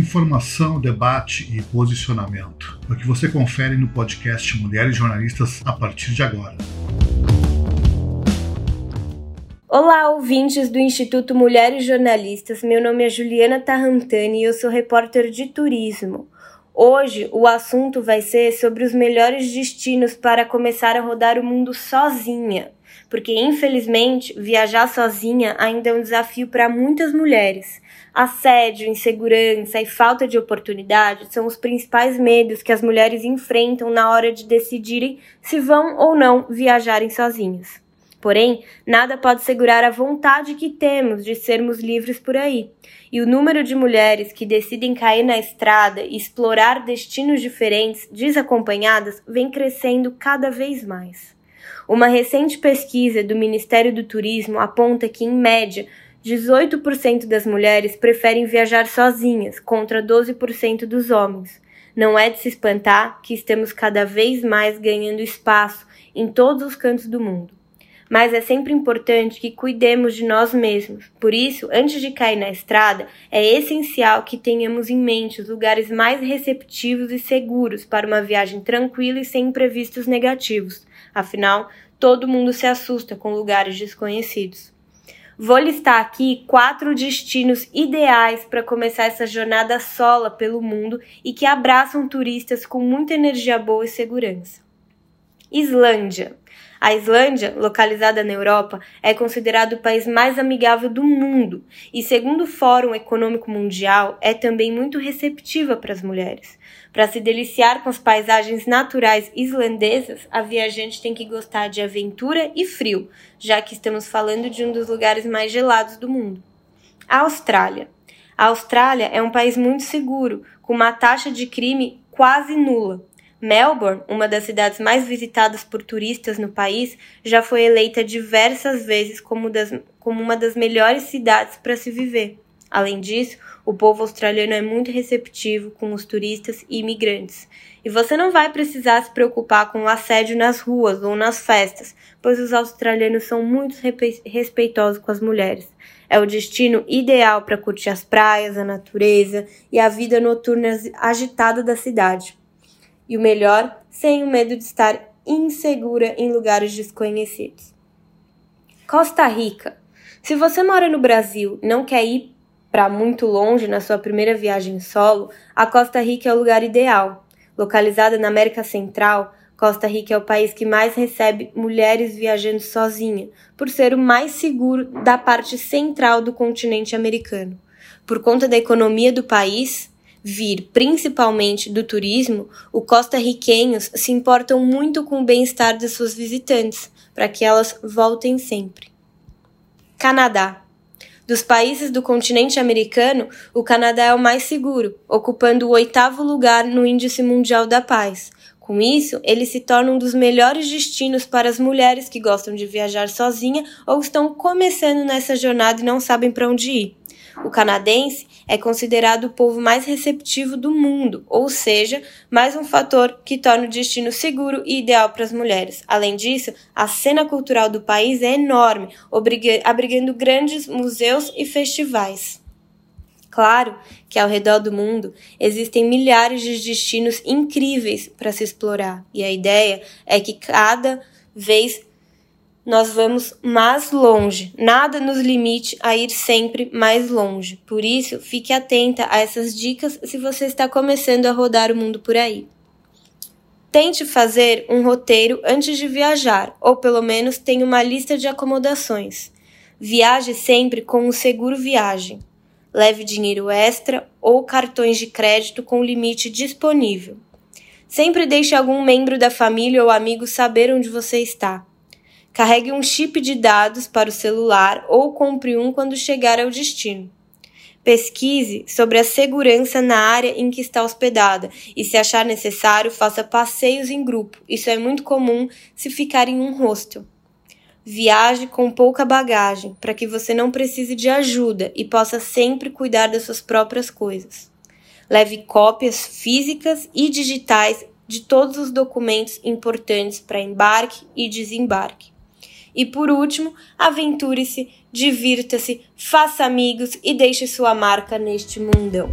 Informação, debate e posicionamento. É o que você confere no podcast Mulheres Jornalistas a partir de agora. Olá, ouvintes do Instituto Mulheres Jornalistas. Meu nome é Juliana Tarrantani e eu sou repórter de turismo. Hoje o assunto vai ser sobre os melhores destinos para começar a rodar o mundo sozinha, porque infelizmente viajar sozinha ainda é um desafio para muitas mulheres. Assédio, insegurança e falta de oportunidade são os principais medos que as mulheres enfrentam na hora de decidirem se vão ou não viajarem sozinhas. Porém, nada pode segurar a vontade que temos de sermos livres por aí. E o número de mulheres que decidem cair na estrada e explorar destinos diferentes, desacompanhadas, vem crescendo cada vez mais. Uma recente pesquisa do Ministério do Turismo aponta que, em média, 18% das mulheres preferem viajar sozinhas, contra 12% dos homens. Não é de se espantar que estamos cada vez mais ganhando espaço em todos os cantos do mundo mas é sempre importante que cuidemos de nós mesmos. Por isso, antes de cair na estrada, é essencial que tenhamos em mente os lugares mais receptivos e seguros para uma viagem tranquila e sem imprevistos negativos. Afinal, todo mundo se assusta com lugares desconhecidos. Vou listar aqui quatro destinos ideais para começar essa jornada sola pelo mundo e que abraçam turistas com muita energia boa e segurança. Islândia. A Islândia, localizada na Europa, é considerado o país mais amigável do mundo e, segundo o Fórum Econômico Mundial, é também muito receptiva para as mulheres. Para se deliciar com as paisagens naturais islandesas, a viajante tem que gostar de aventura e frio, já que estamos falando de um dos lugares mais gelados do mundo. A Austrália. A Austrália é um país muito seguro, com uma taxa de crime quase nula. Melbourne, uma das cidades mais visitadas por turistas no país, já foi eleita diversas vezes como, das, como uma das melhores cidades para se viver. Além disso, o povo australiano é muito receptivo com os turistas e imigrantes. E você não vai precisar se preocupar com o assédio nas ruas ou nas festas, pois os australianos são muito respeitosos com as mulheres. É o destino ideal para curtir as praias, a natureza e a vida noturna agitada da cidade e o melhor, sem o medo de estar insegura em lugares desconhecidos. Costa Rica. Se você mora no Brasil não quer ir para muito longe na sua primeira viagem solo, a Costa Rica é o lugar ideal. Localizada na América Central, Costa Rica é o país que mais recebe mulheres viajando sozinha, por ser o mais seguro da parte central do continente americano. Por conta da economia do país, vir principalmente do turismo, os costarriquenhos se importam muito com o bem-estar de suas visitantes, para que elas voltem sempre. Canadá. Dos países do continente americano, o Canadá é o mais seguro, ocupando o oitavo lugar no Índice Mundial da Paz. Com isso, ele se torna um dos melhores destinos para as mulheres que gostam de viajar sozinha ou estão começando nessa jornada e não sabem para onde ir. O canadense é considerado o povo mais receptivo do mundo, ou seja, mais um fator que torna o destino seguro e ideal para as mulheres. Além disso, a cena cultural do país é enorme, abrigando grandes museus e festivais. Claro que ao redor do mundo existem milhares de destinos incríveis para se explorar, e a ideia é que cada vez nós vamos mais longe. Nada nos limite a ir sempre mais longe. Por isso, fique atenta a essas dicas se você está começando a rodar o mundo por aí. Tente fazer um roteiro antes de viajar, ou pelo menos tenha uma lista de acomodações. Viaje sempre com um seguro viagem. Leve dinheiro extra ou cartões de crédito com limite disponível. Sempre deixe algum membro da família ou amigo saber onde você está. Carregue um chip de dados para o celular ou compre um quando chegar ao destino. Pesquise sobre a segurança na área em que está hospedada e, se achar necessário, faça passeios em grupo. Isso é muito comum se ficar em um hostel. Viaje com pouca bagagem para que você não precise de ajuda e possa sempre cuidar das suas próprias coisas. Leve cópias físicas e digitais de todos os documentos importantes para embarque e desembarque. E por último, aventure-se, divirta-se, faça amigos e deixe sua marca neste mundão.